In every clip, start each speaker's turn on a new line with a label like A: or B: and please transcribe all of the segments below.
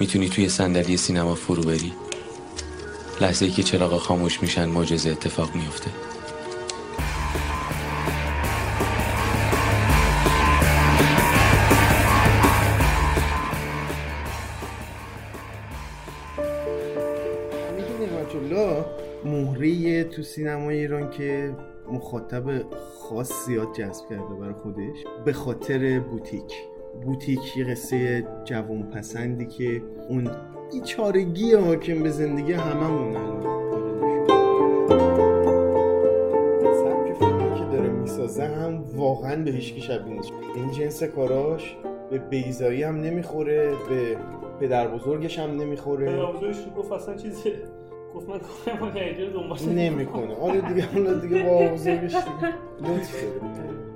A: می‌تونی توی صندلی سینما فرو بری؟ لحظه ای که چراغا خاموش میشن معجزه اتفاق میفته
B: مهره تو سینمای ایران که مخاطب خاص زیاد جذب کرده برای خودش به خاطر بوتیک. بوتیک یه قصه جوان پسندی که اون بیچارگی حاکم به زندگی هممون فیلمی که داره می‌سازه هم واقعا به هیچکی شبیه نیست. این جنس کاراش به بیزایی هم نمی‌خوره به پدر بزرگش هم نمی‌خوره.
C: پدربزرگش تو گفت اصلا چیزی گفت من کارم رو هیجان دنبال
B: نمی‌کنه. آره دیگه حالا دیگه با بزرگش دیگه لطف داره. اه،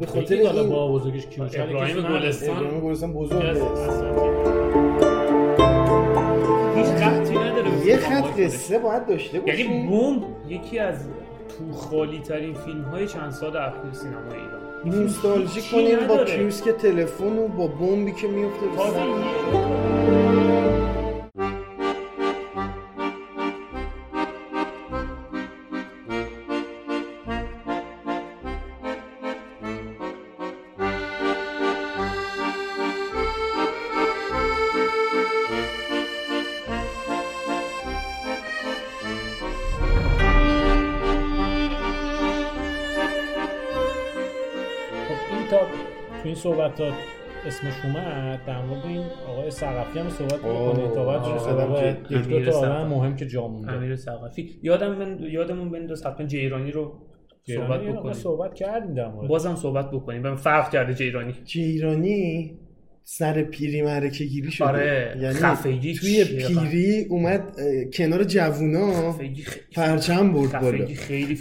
B: به خاطر این
D: با بزرگش کیوچر
C: ابراهیم. گلستان
B: ابراهیم گلستان
C: یکی
B: بزرگ.
C: هیچ خطی نداره
B: یه خط. قصه باید داشته
C: یعنی
B: باشی
C: بوم یکی از تو خالی ترین فیلم های چند سال اخیر سینما ایران
B: نوستالژی کنیم با. کیوسک تلفن و با بمبی که میفته
D: صحبت ها اسمش اومد در مورد این آقای سقفی هم صحبت بکنید تا بعد
B: آدم که
D: یک دو تا آدم
C: سقفی.
D: مهم که جا مونده.
C: امیر ثقفی یادم من یادمون بنداز حتما جیرانی رو صحبت
D: صحبت بکنیم. صحبت کردیم در مورد.
C: بازم صحبت بکنیم. من فرق کرده جیرانی
B: جیرانی سر پیری معرکه گیری شده.
C: آره،
B: یعنی
C: خفگی
B: توی. پیری اومد اه، کنار جوونا پرچم برد بالا.
C: خیلی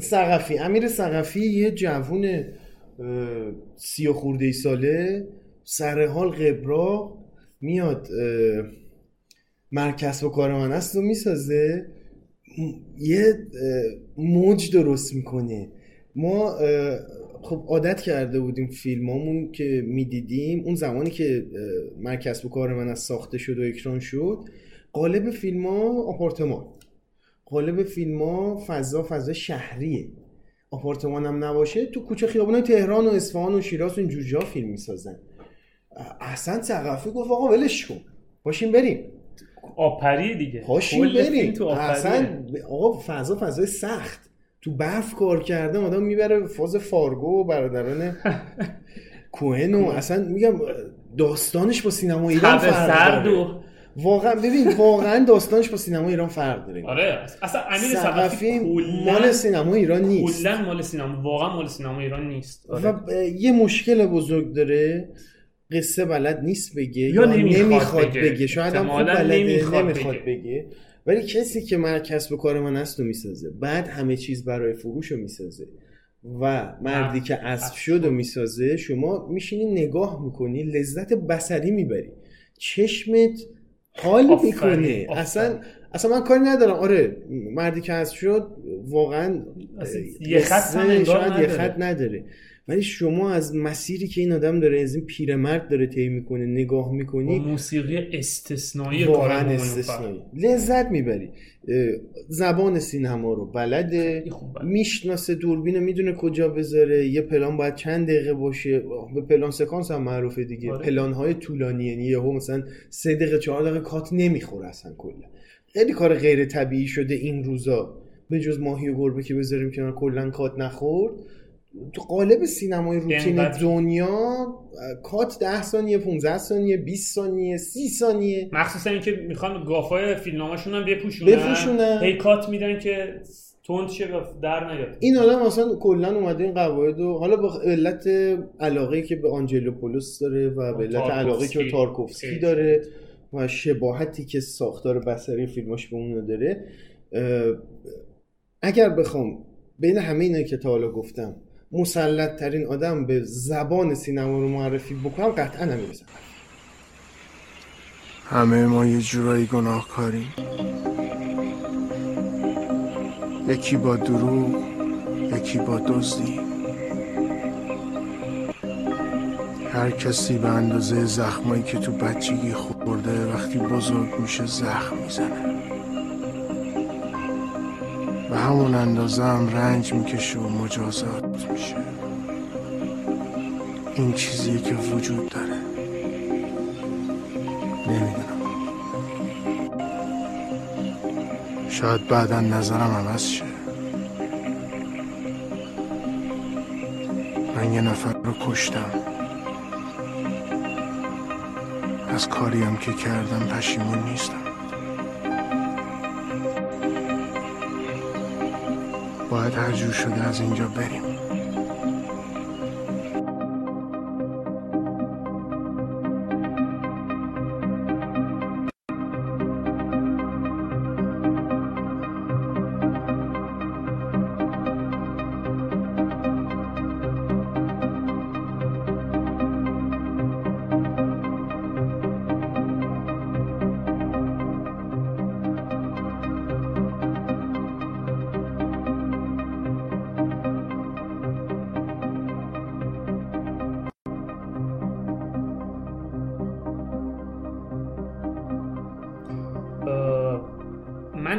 B: سقفی امیر سقفی یه جوون اه، سی و خورده ای ساله سر حال قبرا میاد مرکز و کار من است و می‌سازه. یه موج درست می‌کنه. ما خب عادت کرده بودیم فیلمامون که می‌دیدیم. اون زمانی که مرکز و کار من از ساخته شد و اکران شد قالب فیلم ها آپارتمان. قالب فیلم ها فضا فضا شهریه. آپارتمان هم نباشه تو کوچه خیابون تهران و اصفهان و شیراز و اینجور جا فیلم می‌سازن. احسن ثقفی گفت آقا ولش کن. باشیم بریم.
C: آپری دیگه.
B: پاشیم بریم.
C: تو.
B: اصلا آقا فضا فضای سخت. تو برف کار کرده آدم می‌بره فاز فارگو و برادران کوهن و اصلا میگم داستانش با سینما ایران فرق
C: سرد
B: داره.
C: و
B: واقعا ببین واقعا داستانش با سینما ایران فرق داره.
C: آره. اصلا امیر
B: ثقفی مال سینما ایران نیست.
C: کلا مال سینما واقعا مال سینما ایران نیست. آره.
B: و ب- یه مشکل بزرگ داره. قصه بلد نیست بگه
C: یا
B: یا,
C: نمی‌خواد
B: نمی‌خواد
C: بگه.
B: بگه, شاید هم خوب بلده
C: نمی‌خواد
B: نمی‌خواد
C: بگه.
B: بگه. ولی کسی که مرکز به کار من است رو می‌سازه. بعد همه چیز برای فروش رو می‌سازه. و مردی که اسب شد و می‌سازه. شما میشینی نگاه می‌کنی لذت بسری می‌بری. چشمت حال می‌کنه. اصلا اصلا من کاری ندارم آره مردی که اسب شد واقعا
C: یه خط
B: شاید یه. خط نداره ولی شما از مسیری که این آدم داره از این پیرمرد داره طی می‌کنه نگاه می‌کنی
C: موسیقی استثنایی
B: واقعا استثنایی. لذت می‌بری. زبان سینما رو بلده. می‌شناسه دوربین می‌دونه کجا بذاره یه پلان باید چند دقیقه باشه. به پلان سکانس هم معروفه دیگه.
C: آره.
B: پلان های طولانی یعنی یهو مثلا سه دقیقه چهار دقیقه کات نمی‌خوره اصلا کلا. خیلی کار غیر طبیعی شده این روزا. به جز ماهی و گربه که بذاریم کنار کلا کات نخورد. قالب سینمای روتین
C: اینقدر-
B: دنیا کات 10 ثانیه 15 ثانیه 20 ثانیه 30 ثانیه
C: مخصوصا اینکه می‌خوان گافای فیلمنامه‌شون هم بپوشونن
B: بپوشونن.
C: هی کات میدن که تند شه در نیاد
B: این آدم اصلا کلا اومده این قواعد و حالا به علت علاقه که به آنجلوپولوس داره و به علت. علاقه که به تارکوفسکی. داره و شباهتی که ساختار بصری فیلماش به اون داره اگر بخوام بین همه اینا که تا حالا گفتم مسلط ترین آدم به زبان سینما رو معرفی بکنم قطعا امیر سقفی.
E: همه ما یه جورایی گناهکاریم. یکی با دروغ یکی با دزدی. هر کسی به اندازه زخمایی که تو بچگی خورده وقتی بزرگ میشه زخم می‌زنه. و همون اندازه هم رنج می‌کشه و مجازات میشه. این چیزیه که وجود داره. نمی‌دونم. شاید بعدا نظرم عوض شه. من یه نفر رو کشتم. از کاریم که کردم پشیمون نیستم. باید هر جور شده از اینجا بریم.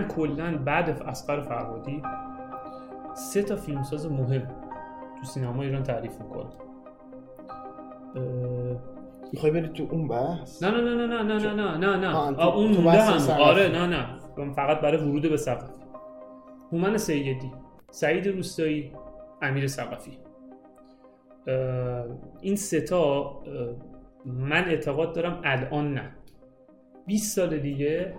C: من کلا بعد اسقر فرهادی سه تا فیلمساز مهم تو سینما ایران تعریف می‌کنم
B: می‌خوای بری تو اون بحث؟
C: نه نه نه نه نه نه نه نه نه.
B: آه،
C: اون مونده هم. آره نه نه. من فقط برای ورود به سقفی هومن سیدی سعید روستایی امیر سقفی. این ستا اه، من اعتقاد دارم الان نه. 20 سال دیگه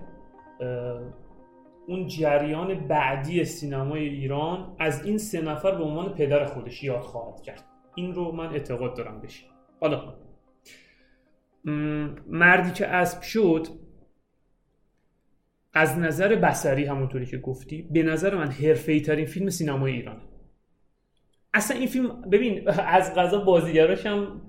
C: اون جریان بعدی سینمای ایران از این سه نفر به عنوان پدر خودش یاد خواهد کرد. این رو من اعتقاد دارم بشه. حالا مردی که اسب شد از نظر بسری همونطوری که گفتی به نظر من حرفه‌ای ترین فیلم سینمای ایرانه. اصلا این فیلم ببین از غذا بازیگراش هم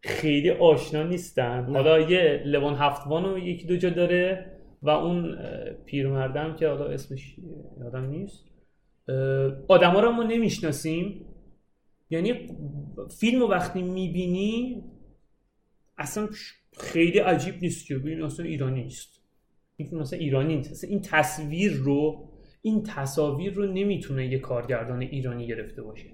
C: خیلی آشنا نیستن. حالا یه لوان هفتوان رو یکی دو جا داره. و اون پیرمردم که حالا اسمش یادم نیست آدم ها رو ما نمی‌شناسیم. یعنی فیلم رو وقتی می‌بینی اصلا خیلی عجیب نیست که ببین اصلا ایرانی نیست. این فیلم اصلا ایرانی نیست. اصلا این تصویر رو این تصاویر رو نمی‌تونه یه کارگردان ایرانی گرفته باشه.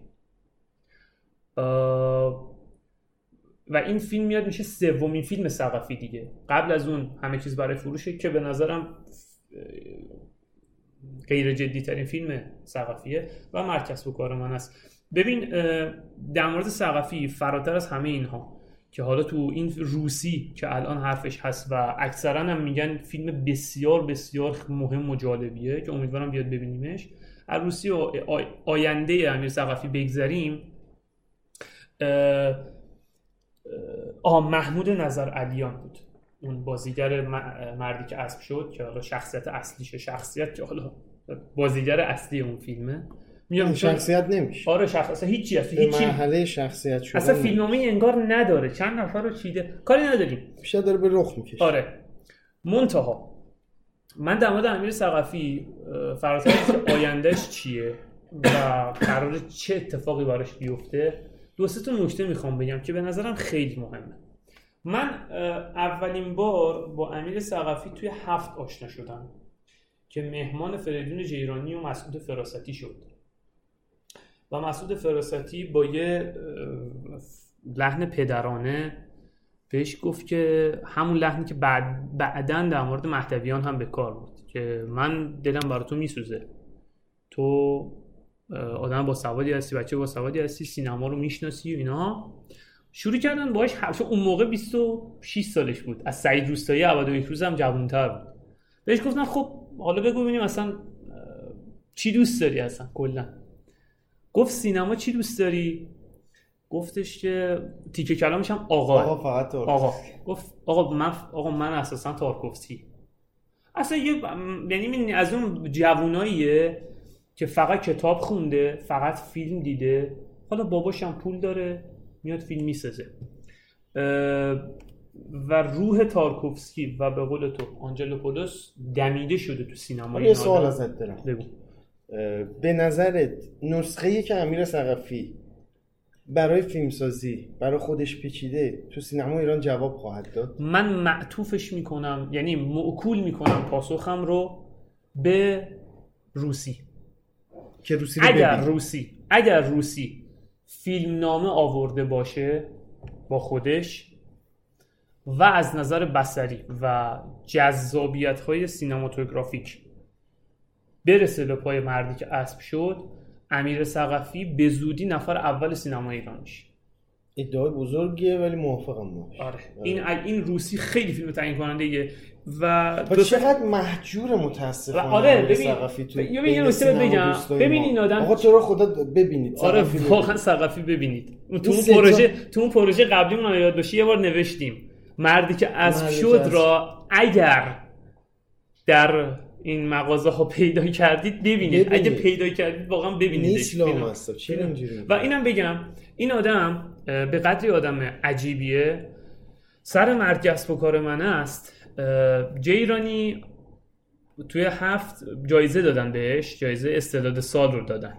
C: و این فیلم میاد میشه سومین فیلم ثقافی دیگه. قبل از اون همه چیز برای فروشه که به نظرم غیر جدی ترین فیلم ثقافیه و مرکز و کار من است. ببین در مورد ثقافی فراتر از همه اینها که حالا تو این روسی که الان حرفش هست و اکثرا هم میگن فیلم بسیار بسیار مهم و جالبیه که امیدوارم بیاد ببینیمش. از روسی و آی- آینده امیر ثقافی بگذریم آه محمود نظر علیان بود. اون بازیگر مردی که اسب شد که حالا شخصیت اصلیش شخصیت که حالا بازیگر اصلی اون فیلمه. میام
B: شخصیت نمیشه.
C: آره شخص اصلا هیچی هست هیچی
B: مرحله شخصیت شدن
C: اصلا فیلمنامه انگار نداره. چند نفر رو چیده؟ کاری نداریم.
B: بیشتر داره به رخ می‌کشه.
C: آره. منتها من در مورد امیر ثقفی فراتر اینکه آیندهش چیه و قرار چه اتفاقی براش بیفته دو سه تا نکته می‌خوام بگم که به نظرم خیلی مهمه. من اولین بار با امیر ثقفی توی هفت آشنا شدم که مهمان فریدون جیرانی و مسعود فراستی شد. و مسعود فراستی با یه لحن پدرانه بهش گفت که همون لحنی که بعد بعدا در مورد مهدویان هم به کار بود که من دلم برای تو میسوزه. تو آدم با سوادی هستی بچه با سوادی هستی سینما رو می‌شناسی و اینا. شروع کردن باهاش ح- چون اون موقع 26 سالش بود. از سعید روستایی 91 روز هم جوانتر بود. بهش گفتن خب حالا بگو ببینیم اصلا چی دوست داری اصلا؟ کلا. گفت سینما چی دوست داری؟ گفتش که تیکه کلامش هم آقا.
B: آقا فقط
C: آقا. گفت آقا من آقا من اساسا تارکوفسکی اصلا یه یعنی از اون جووناییه که فقط کتاب خونده فقط فیلم دیده. حالا باباش هم پول داره میاد فیلم می‌سازه. و روح تارکوفسکی و به قول تو آنجلوپولوس دمیده شده تو سینما
B: یه سوال ازت دارم.
C: بگو.
B: به نظرت نسخه که امیر ثقفی برای فیلمسازی برای خودش پیچیده تو سینما ایران جواب خواهد داد؟
C: من معطوفش می‌کنم یعنی معکول می‌کنم پاسخم رو به روسی.
B: که روسی رو
C: اگر
B: ببین.
C: روسی اگر روسی فیلمنامه آورده باشه با خودش و از نظر بصری و جذابیت های سینماتوگرافیک برسه به پای مردی که اسب شد امیر سقفی به زودی نفر اول سینما ایران میشه
B: ادعای بزرگیه ولی موافقم باش.
C: آره. این این روسی خیلی فیلم تعیین کننده و دو-
B: چقدر محجور متاسفانه
C: آره، ببین- یه نکته بگم. ببین. این آدم-
B: آقا تو رو خدا ببینید
C: آره. واقعا ثقفی ببینید اون تو اون پروژه تو اون پروژه قبلیمون هم یاد باشه یه بار نوشتیم مردی که اسب
B: که
C: شد را اگر در این مغازه ها پیدا کردید ببینید
B: ببینید.
C: اگه پیدا کردید واقعا ببینید و اینم بگم این آدم به قدری آدم عجیبیه سر و کار من است جیرانی توی هفت جایزه دادن بهش جایزه استعداد سال رو دادن.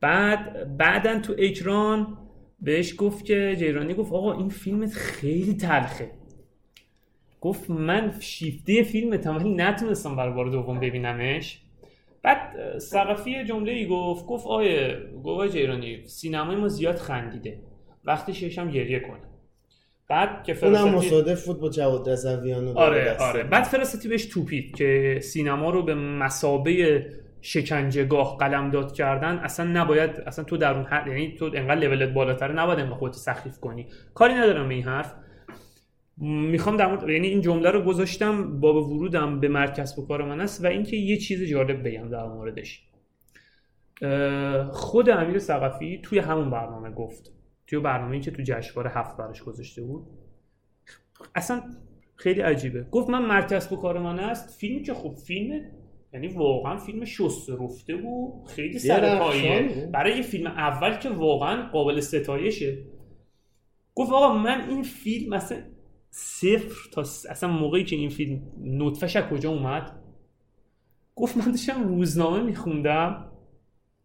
C: بعد بعدا تو اکران بهش گفت که جیرانی گفت آقا این فیلمت خیلی تلخه. گفت من شیفته فیلم ولی نتونستم برای بار دوم ببینمش. بعد اه، ثقفی جمله ای گفت گفت آیه گواه جیرانی سینمای ما زیاد خندیده. وقتی ششم گریه کنه. بعد که
B: اونم
C: فراستی
B: مصادف بود با جواد رضویان و
C: آره. آره. بعد فراستی بهش توپید که سینما رو به مسابه شکنجهگاه قلمداد کردن. اصلا نباید اصلا تو در اون حد یعنی تو انقدر لولت بالاتر نباید انقدر خودت سخیف کنی. کاری ندارم به این حرف. می‌خوام در مورد یعنی این جمله رو گذاشتم باب ورودم به مرکز و کار من است و اینکه یه چیز جالب بگم در موردش. خود امیر ثقفی توی همون برنامه گفت توی برنامه‌ای که تو جشنواره هفت براش گذاشته بود. اصلا خیلی عجیبه. گفت من مرکز به کار من است. فیلمی که خب فیلم یعنی واقعا فیلم شست رفته و خیلی سر
B: درخشان
C: پایه
B: بود.
C: برای یه فیلم اول که واقعا قابل ستایشه. گفت آقا من این فیلم اصلا صفر تا س- اصلا موقعی که این فیلم نطفش از کجا اومد؟ گفت من داشتم روزنامه میخوندم.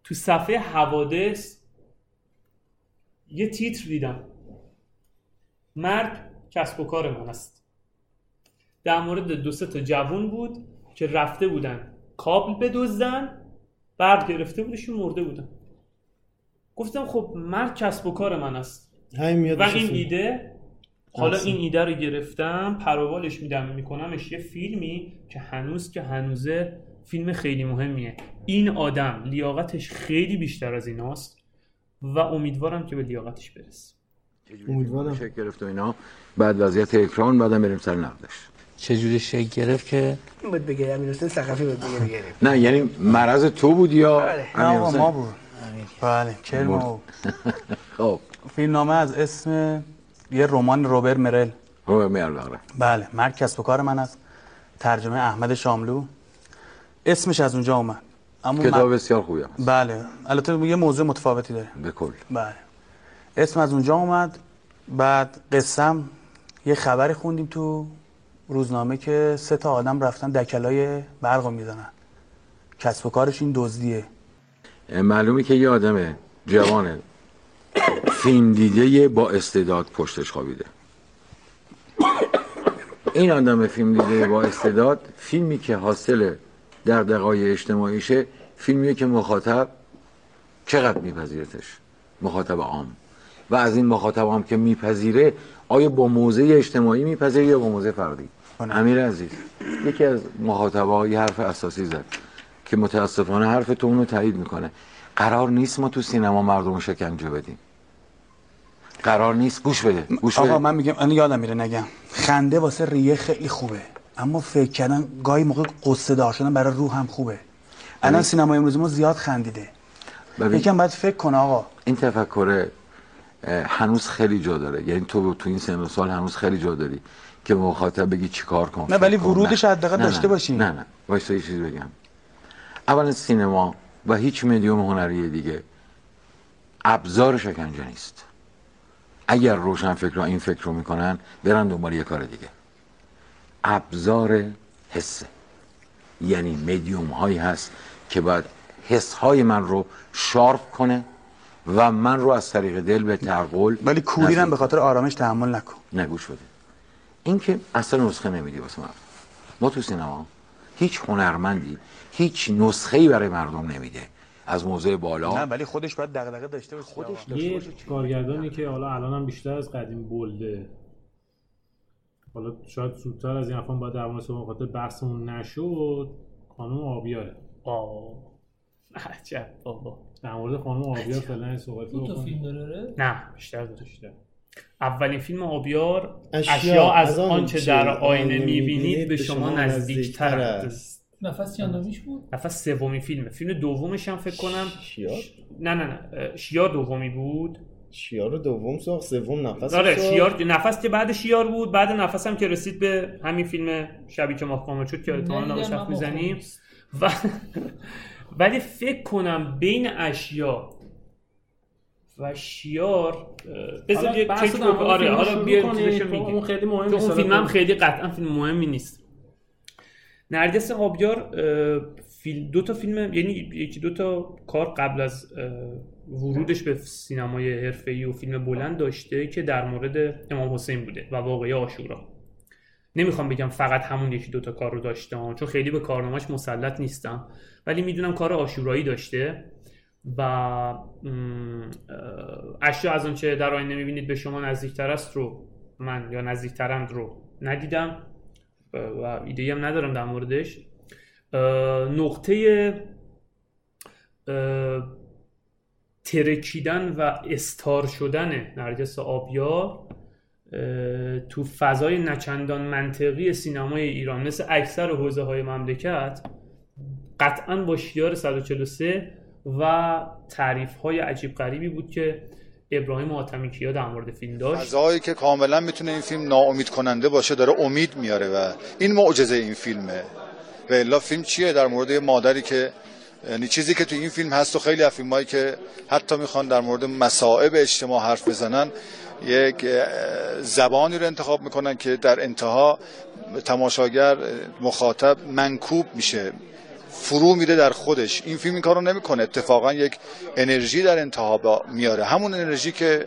C: تو صفحه حوادث یه تیتر دیدم. مرد کسب و کار من است. در مورد دو سه تا جوون بود که رفته بودن کابل بدزدن برق گرفته بودشون مرده بودن. گفتم خب مرد کسب و کار من است. و این. ایده حالا. این ایده رو گرفتم پروبالش میدم میکنمش یه فیلمی که هنوز که هنوزه فیلم خیلی مهمیه. این آدم لیاقتش خیلی بیشتر از ایناست. و امیدوارم که به لیاقتش برسه
B: امیدوارم.
F: شکل گرفت و اینا؟ بعد وضعیت اکران بعدم بریم سر نقدش
A: چجوری شکل گرفت که؟
G: این بود بگه امیر حسین ثقفی بود بگه
F: نه یعنی مرض تو بود یا
G: بله.
H: نه؟ ما بود. بله کرم ما بود.
F: خب.
H: فیلم نامه از اسم یه رمان روبر مرل.
F: رو میارلاقره
H: بله مرد کسب و کار من است. ترجمه احمد شاملو. اسمش از اونجا اومد. اما
F: کتاب
H: من-
F: بسیار خوبی هم
H: بله. البته یه موضوع متفاوتی داره.
F: به کل.
H: بله. اسم از اونجا اومد. بعد قسم یه خبری خوندیم تو روزنامه که سه تا آدم رفتن دکلای برق رو می‌زنن. کسب و کارش این دزدیه.
F: معلومه که یه آدم جوان فیلم دیده با استعداد پشتش خوابیده. این آدم فیلم دیده با استعداد فیلمی که حاصل دغدغه‌های اجتماعیشه فیلمیه که مخاطب چقدر میپذیرتش؟ مخاطب عام. و از این مخاطب عام که میپذیره آیا با موضع اجتماعی میپذیره یا با موضع فردی؟ امیر عزیز یکی از مخاطبا یه حرف اساسی زد که متاسفانه حرف تو اونو تایید می‌کنه. قرار نیست ما تو سینما مردم رو شکنجه بدیم. قرار نیست. گوش بده. گوش بده.
H: آقا من میگم من یادم میره نگم. خنده واسه ریه خیلی خوبه. اما فکر کردن گاهی موقع قصه دار شدن برای روح هم خوبه. الان سینما امروز ما زیاد خندیده. یکم باید فکر کنه آقا.
F: این تفکر هنوز خیلی جا داره. یعنی تو تو این سن و سال هنوز خیلی جا داری که مخاطب بگی چیکار کن
H: نه، ولی
F: کن.
H: ورودش. حداقل داشته
F: نه.
H: باشیم.
F: نه نه. وایسا یه چیزی بگم. اولا سینما و هیچ مدیوم هنری دیگه ابزار شکنجه نیست. اگر روشن فکر این فکر رو می‌کنن برن دنبال یه کار دیگه. ابزار حسه یعنی مدیوم هایی هست که باید حس های من رو شارپ کنه و من رو از طریق دل به تقول
H: ولی کوری هم به خاطر آرامش تحمل نکن.
F: نگوش بده. این که اصلا نسخه نمیدی واسه مردم. ما تو سینما هیچ هنرمندی هیچ نسخه ای برای مردم نمیده. از موضع بالا.
H: نه ولی خودش باید دغدغه داشته باشه.
F: خودش
D: یه کارگردانی که حالا الان هم بیشتر از قدیم بلده. حالا شاید زودتر از این افغان باید در مورد خاطر بحثمون نشد خانم آبیاره.
C: آه. عجب بابا.
D: در مورد خانم آبیار فعلا صحبت
I: دو تا فیلم داره؟
C: نه بیشتر دو بیشتر. اولین فیلم آبیار
B: اشیا
C: اشیا, از
B: از
C: آنچه در آینه می‌بینید به شما نزدیکتر است.
I: نفس چندمیش بود؟
C: نفس سومی فیلمه. فیلم دومش هم فکر کنم
B: شیار
C: نه نه نه. شیار دومی بود.
B: شیار رو دوم ساخت سوم نفس
C: آره. شیار نفس که بعد شیار بود بعد نفس هم که رسید به همین فیلم شبی که ماه کامل شد که نامش
I: من
C: حرف می‌زنیم. و ولی فکر کنم بین اشیا و شیار بذار
D: بحث
C: چک. آره حالا بیا.
D: اون خیلی مهم
C: اون. فیلم هم خیلی قطعا فیلم مهمی نیست نرگس آبیار دو تا فیلم یعنی یکی دو تا کار قبل از ورودش به سینمای حرفه‌ای و فیلم بلند داشته که در مورد امام حسین بوده و واقعی آشورا. نمی‌خوام بگم فقط همون یکی دو تا کار رو داشته چون خیلی به کارنامهش مسلط نیستم. ولی می‌دونم کار آشورایی داشته و اشیا از آنچه در آینه می‌بینید به شما نزدیکتر است رو من یا نزدیکترند رو ندیدم. و ایده هم ندارم در موردش. نقطه ترکیدن و استار شدن نرگس آبیار تو فضای نچندان منطقی سینمای ایران مثل اکثر حوزه های مملکت قطعا با شیار 143 و تعریف های عجیب غریبی بود که ابراهیم حاتمی کیا در مورد فیلم داشت.
J: فضایی که کاملا می‌تونه این فیلم ناامید کننده باشه داره امید میاره و این معجزه این فیلمه. و الا فیلم چیه؟ در مورد مادری که یعنی چیزی که تو این فیلم هست و خیلی از فیلمایی که حتی می‌خوان در مورد مصائب اجتماع حرف بزنن یک زبانی رو انتخاب می‌کنن که در انتها تماشاگر مخاطب منکوب میشه. فرو میره در خودش. این فیلم این کارو نمی‌کنه. اتفاقا یک انرژی در انتها میاره. همون انرژی که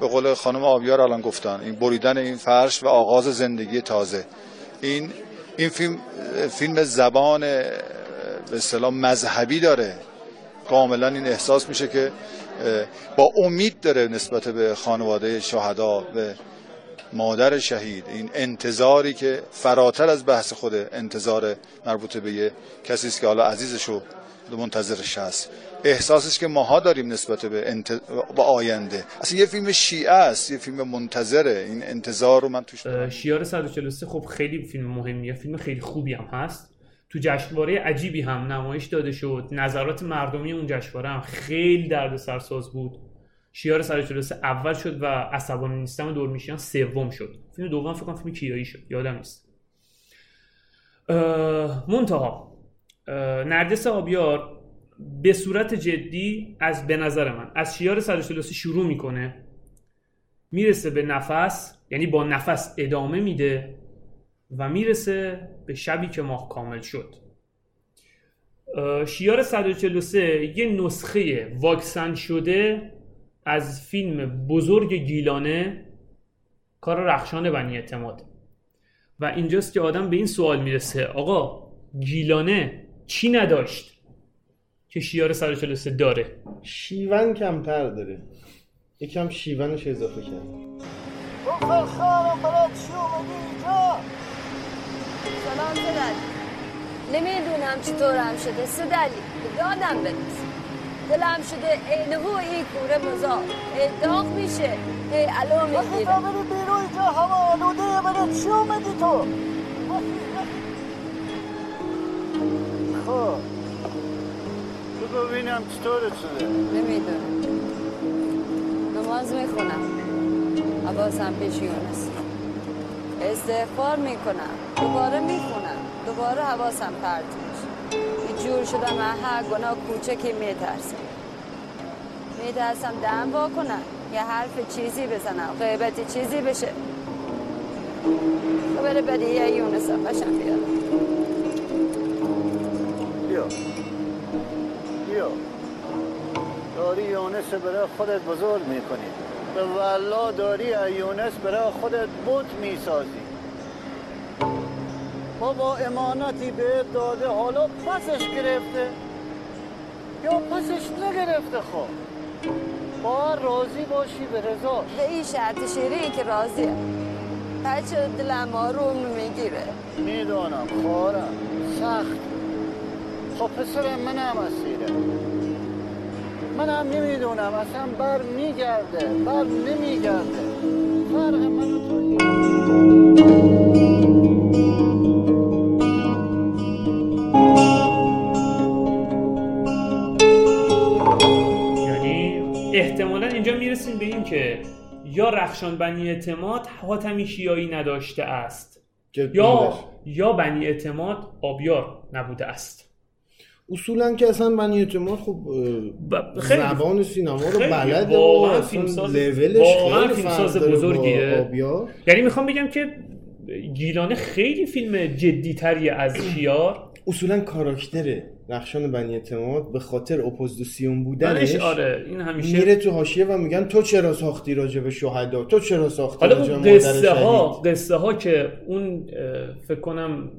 J: به قول خانم آبیار الان گفتن. این بریدن این فرش و آغاز زندگی تازه. این این فیلم فیلم زبان به اصطلاح مذهبی داره. کاملا این احساس میشه که با امید داره نسبت به خانواده شهدا به مادر شهید این انتظاری که فراتر از بحث خود انتظار مربوط به یه کسی است که حالا عزیزش رو منتظرش هست. احساسش که ماها داریم نسبت به, انت... به آینده. اصلا یه فیلم شیعه است یه فیلم منتظره. این انتظار رو من توش دارم.
C: شیار 143 خب خیلی فیلم مهمیه. فیلم خیلی خوبی هم هست. تو جشنواره عجیبی هم نمایش داده شد. نظرات مردمی اون جشنواره هم خیلی درد سرساز بود. شیار 143 اول شد و عصبانی نیستم دور میشیان سوم شد. فیلم دوم فکر کنم فیلم کیایی شد. یادم نیست. منتها اه، نرگس آبیار به صورت جدی از به نظر من از شیار 143 شروع می‌کنه می‌رسه به نفس یعنی با نفس ادامه میده و می‌رسه به شبی که ماه کامل شد. شیار 143 یه نسخه واکسن شده از فیلم بزرگ گیلانه کار رخشان بنی اعتماد. و اینجاست که آدم به این سوال می‌رسه آقا گیلانه چی نداشت که شیار 143 داره؟
B: شیون کمتر داره. یکم شیونش اضافه کرد.
K: سلام نمی‌دونم چطورم شده. سه دلیل یادم برس دلم شده ای نهو ای کوره مزار. ای داغ میشه ای علو می‌گیره.
L: وقتی بری بیرون اینجا هوا آلوده برای چی اومدی تو؟ خب. تو ببینم چطورت شده
K: نمی‌دونم. نماز می‌خونم. حواسم پیش یونس استغفار می‌کنم. دوباره می‌خونم. دوباره حواسم پرت جور شدم من هر گناه کوچکی میترسم. میترسم دم وا کنم یه حرف چیزی بزنم. غیبتی چیزی بشه. خبر بدی یه یونسم باشم بیارم
L: بیا. بیا. داری یونس برای خودت بزرگ می‌کنی. به والله داری از یونس برای خودت بود می‌سازی. بابا امانتی بهت داده حالا پسش گرفته. یا پسش نگرفته خب با راضی باشی به رضاش
K: به این شرط شیرین که راضیه. بچه دلم آروم می‌گیره.
L: می‌دانم خارم سخت. خب پسر منم اسیره منم نمی‌دونم. اصلا بر میگرده بر نمیگرده فرق من و تو
C: احتمالا اینجا می‌رسیم به این که یا رخشان بنی اعتماد حاتمی شیایی نداشته است یا یا بنی اعتماد آبیار نبوده است.
B: اصولا که اصلا بنی اعتماد خب
C: خیلی-
B: زبان سینما رو بلده و
C: واقعا
B: اصلا
C: فیلمساز
B: لولش
C: واقعا فیلمساز بزرگیه. یعنی می‌خوام بگم که گیلانه خیلی فیلم جدیتری از شیار.
B: اصولا کاراکتر رخشان بنی اعتماد به خاطر اپوزیسیون بودنش
C: آره این همیشه
B: میره تو حاشیه و میگن تو چرا ساختی راجع به شهدا؟ تو چرا ساختی
C: حالا
B: راجع به
C: قصه ها قصه ها که اون فکر کنم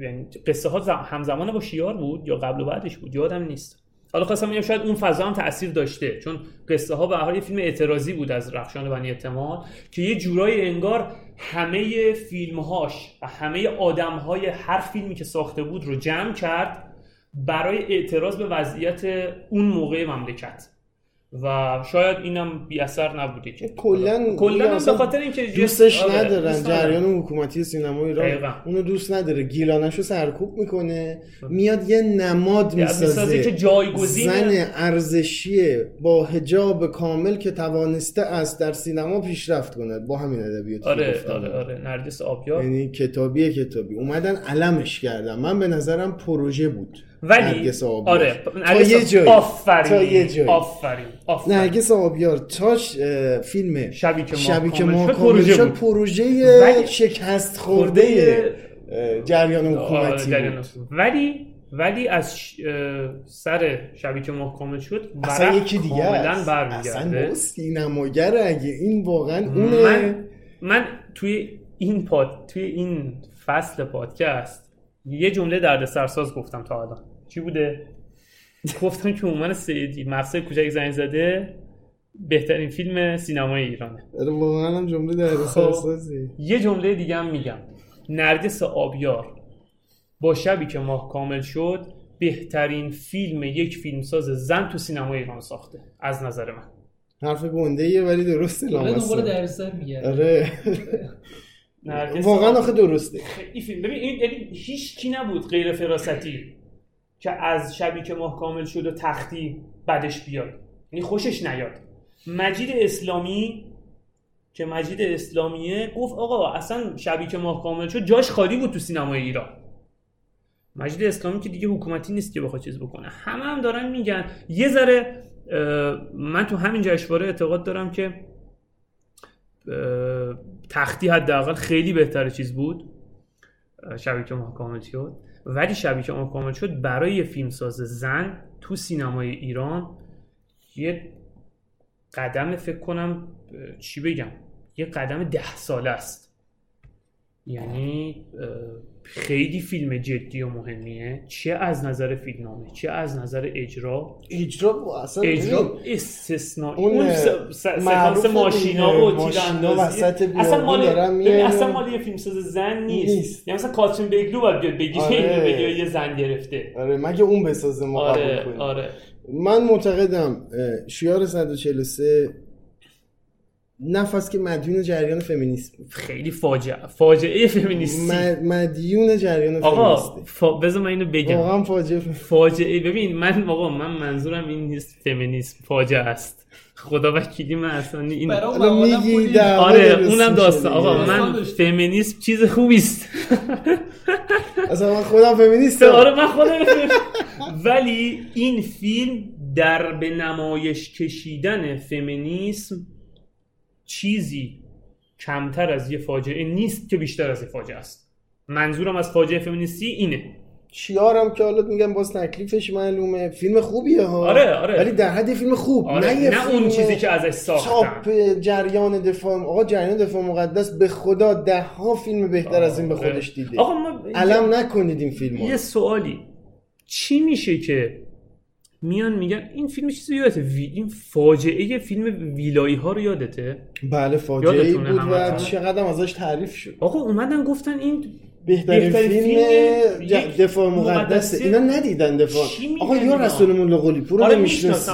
C: یعنی قصه ها زم- همزمان با شیار بود یا قبل و بعدش بود؟ یادم نیست. حالا خواستم بگم شاید اون فضا هم تاثیر داشته چون قصه ها به حال یه فیلم اعتراضی بود از رخشان بنی اعتماد که یه جورایی انگار همه فیلم هاش و همه آدم های هر فیلمی که ساخته بود رو جمع کرد برای اعتراض به وضعیت اون موقع مملکت. و شاید اینم بی اثر نبوده که
B: کلا
C: کلا هم به خاطر اینکه
B: دوستش
C: آره،
B: ندارن
C: دوست.
B: جریان حکومتی سینما ایران
C: دقیقاً.
B: اونو دوست نداره. گیلانش رو سرکوب می‌کنه میاد یه نماد
C: یه
B: می‌سازه.
C: که جایگزین-
B: زن ارزشی با هجاب کامل که توانسته است در سینما پیشرفت کند. با همین ادبیات
C: آره. آره آره. نرگس آبیار.
B: یعنی کتابی کتابی. اومدن علمش کردن. من به نظرم پروژه بود.
C: ولی
B: نرگس آبیار.
C: آره
B: تا یه جایی
C: آفرین
B: تا یه جایی
C: آفرین آفرین
B: نرگس آبیار اه، فیلم
C: شبی که کامل پروژه
B: شد
C: بود.
B: پروژه شکست خورده جریان
C: آره،
B: حکومتی بود.
C: ولی ولی از ش- سر شبی که ماه کامل شد
B: اصلا یکی دیگه است. اصلا سینماگر اگه این واقعا اونه
C: من من توی این پاد توی این فصل پادکست یه جمله درد سرساز گفتم تا الان چی بوده؟ گفتم که هومن سیدی مقصد کوچک زنگ زده. بهترین فیلم سینمای ایرانه.
B: آره، واقعا هم جمله در
C: خب. یه جمله دیگه هم میگم. نرگس آبیار با شبی که ماه کامل شد بهترین فیلم یک فیلمساز زن تو سینمای ایران ساخته. از نظر من.
B: حرف گنده ایه ولی
I: درصد میگرده
B: آره.
C: نرگس
B: واقعا آخه درسته.
C: این فیلم. ببین این یعنی هیچ کی نبود غیر فراستی. که از شبی که ماه کامل شد و تختی بعدش بیاد. یعنی خوشش نیاد. مجید اسلامی که مجید اسلامیه گفت آقا اصلا شبی که ماه کامل شد جاش خالی بود تو سینمای ایران. مجید اسلامی که دیگه حکومتی نیست که بخواد چیز بکنه. همه هم دارن میگن. یه ذره من تو همین جشنواره اعتقاد دارم که تختی حداقل خیلی بهتر چیز بود. شبی که ماه کامل شد. ولی شبی که ماه کامل شد برای فیلمساز زن تو سینمای ایران یه قدم فکر کنم چی بگم یه قدم ده ساله است. یعنی خیلی فیلم جدی و مهمیه. چه از نظر فیلمنامه چه از نظر اجرا.
B: اجرا اصلا
C: اجرا استثنایی
B: اون
C: اون س- سکانس ماشینا و
B: ماشینا
C: تیراندازی اصلا مال اصلا مال یه فیلمساز زن نیست,
B: نیست.
C: یعنی مثلا کاترین بگلو باید بیاد بگی
B: آره.
C: بگی یه زن گرفته.
B: آره مگه اون بسازه ما
C: آره. آره.
B: من معتقدم شیار 143 نفس که مدیون جریان فمینیسم.
C: خیلی فاجعه. فاجعه فمینیستی.
B: م- مدیون جریان
C: آقا
B: فمینیستی.
C: بذار من اینو بگم.
B: واقعا فاجعه
C: فاجعه. ببین من آقا من منظورم این نیست فمینیسم فاجعه است. خدا وکیلی من اصلا این
B: میگی
C: آره اونم داستان. آقا من. فمینیسم چیز خوبی است.
B: اصلا من خودم فمینیستم.
C: آره من خودم ولی این فیلم در به نمایش کشیدن فمینیسم چیزی کمتر از یه فاجعه نیست که بیشتر از یه فاجعه است. منظورم از فاجعه فمینیستی اینه.
B: چیارم که حالا میگم باز تکلیفش معلومه. فیلم خوبیه ها.
C: آره، آره.
B: ولی در حد فیلم خوب.
C: آره،
B: نه,
C: نه اون چیزی که ازش ساختن.
B: چاپ جریان دفاع آقا جریان دفاع مقدس به خدا ده ها فیلم بهتر از این به خودش دیده.
C: آقا ما
B: علم نکنید این فیلم
C: یه سوالی. چی میشه که میان میگن این فیلم چیزی یادته؟ وی... این فاجعه فیلم ویلایی ها رو یادته؟
B: بله فاجعه بود و؟ چقدر ازش تعریف شد.
C: آقا اومدن گفتن این
B: بهترین فیلم دفاع مقدسه. اینا ندیدن دفاع. آقا یا
C: اینا؟
B: رسول مولا قلی پور رو
C: آره
B: نمی‌شناسی؟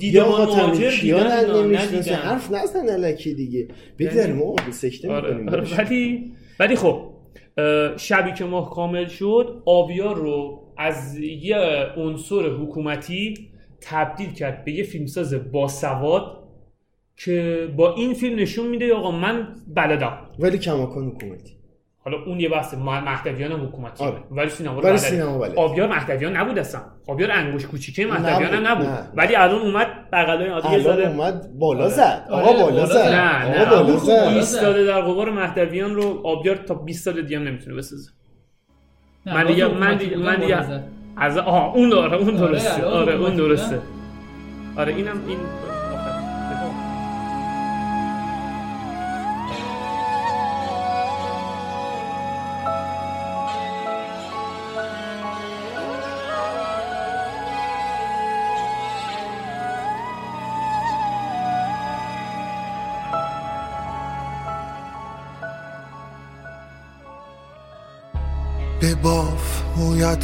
B: یا آقا
C: دیدن اینا،
B: نمی‌شناسی. حرف نزن الکی دیگه. بگذاریم به سکته می‌کنیم
C: ولی ولی خب شبی که ماه کامل شد آبیار رو از یه عنصر حکومتی تبدیل کرد به یه فیلمساز باسواد که با این فیلم نشون میده آقا من بلدم.
B: ولی کماکان حکومتی.
C: حالا اون یه بحث مهدویان هم حکومتی.
B: آره.
C: ولی سینما رو
B: ولی
C: بلده.
B: سینما بلده.
C: آبیار مهدویان نبود اصلا. آبیار انگوش کوچیکه مهدویان هم
B: نبود،
C: نبود
B: نه.
C: ولی الان اومد بغلای عادی
B: الان
C: ذره-
B: اومد بالا
C: آره.
B: زد. آقا
C: آره،
B: بالا زد.
C: نه
B: آقا
C: نه
B: بالا
C: اون
B: زد.
C: ایستاده در قبار مهدویان رو آبیار تا 20 سال دیگه هم نمی‌تونه بسازه. من دیگه من دیگه من دیگه. از آها اون داره اون
I: آره،
C: درسته آره اون
I: حکومتی
C: درسته. آره اینم این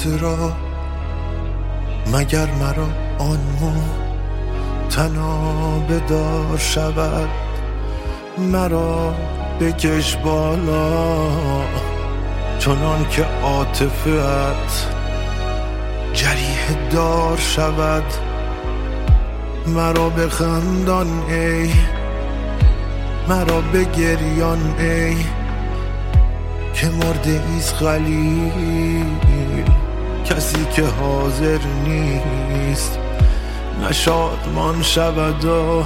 E: را مگر مرا آن مو تنا بدار شود مرا بکش بالا. چنان که عاطفت جریح دار شود مرا بخندان ای مرا بگریان ای که مرده ایست خلیل. کسی که حاضر نیست. نه شادمان شود و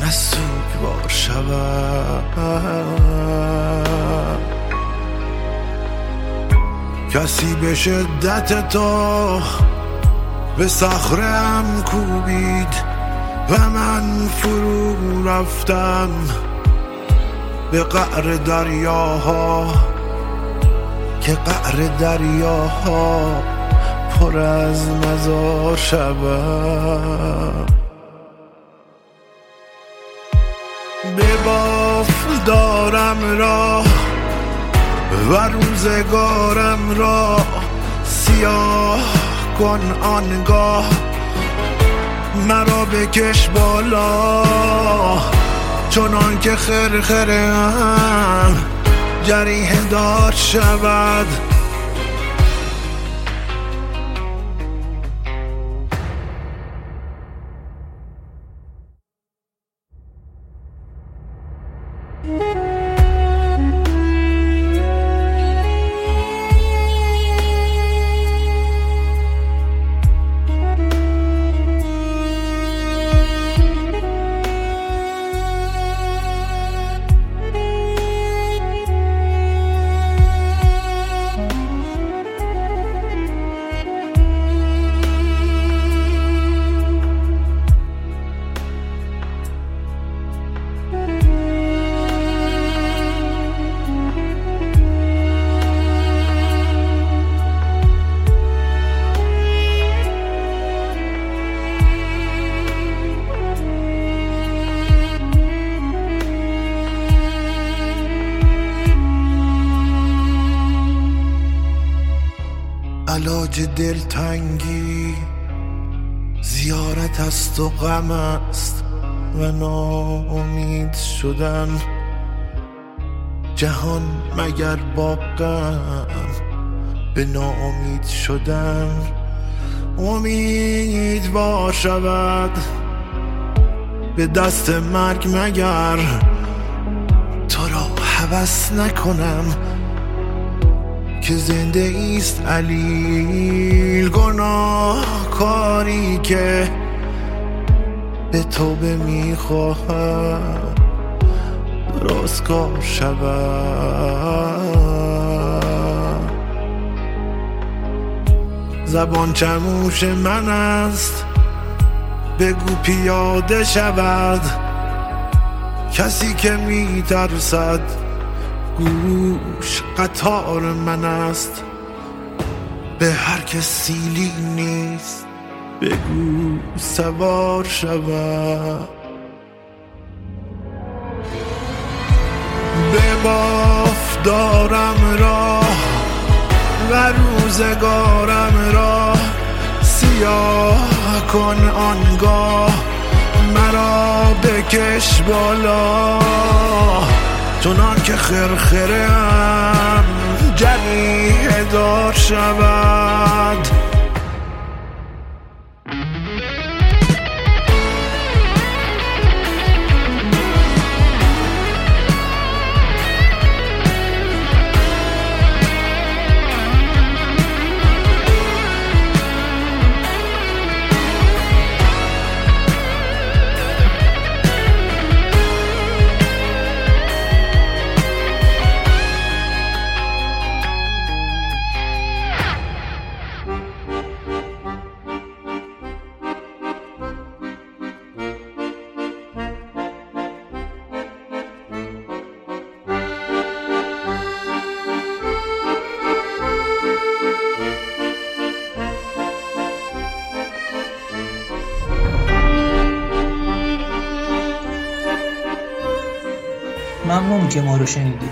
E: نه سوگوار شود. کسی به شدت تو به صخرم کوبید و من فرو رفتم به قعر دریاها. که قعر دریاها پر از مزار شود. بباف دارم را و روزگارم را سیاه کن آنگاه مرا بکش بالا. چنان که خرخرم جریح دار شود. دلتنگی زیارت است و غم است و ناامید شدن جهان مگر با غم به ناامید شدن امید با شود. به دست مرگ مگر؟ تو را حوس نکنم. که زنده ایست علیل گناه کاری که به توبه می‌خواهم درستگار شود. زبان چموش من است بگو پیاده شود. کسی که میترسد گوش قطار من است. به هر که سیلی نیست. بگو سوار شود به باف دارم راه و روزگارم را سیاه کن آنگاه. مرا بکش بالا. چنان که هم جریه دار شود.
I: ممنون که ما رو شنیدید.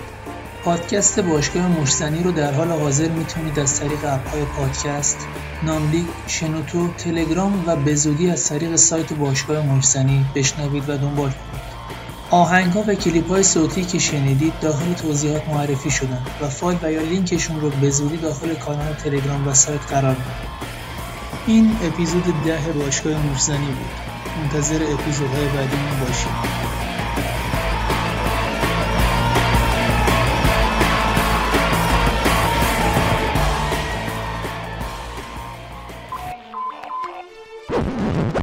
I: پادکست باشگاه مشتنی رو در حال حاضر می‌تونید از طریق اپهای پادکست ناملیک، شنوتو، تلگرام و به زودی از طریق سایت باشگاه مشتنی بشنوید و دنبال کنید. آهنگ ها و کلیپ های صوتی که شنیدید داخل توضیحات معرفی شدن و فایل و یا لینکشون رو به زودی داخل کانال تلگرام و سایت قرار میدیم این اپیزود ده باشگاه مشتنی بود. منتظر اپیزودهای بعدیمون باشید.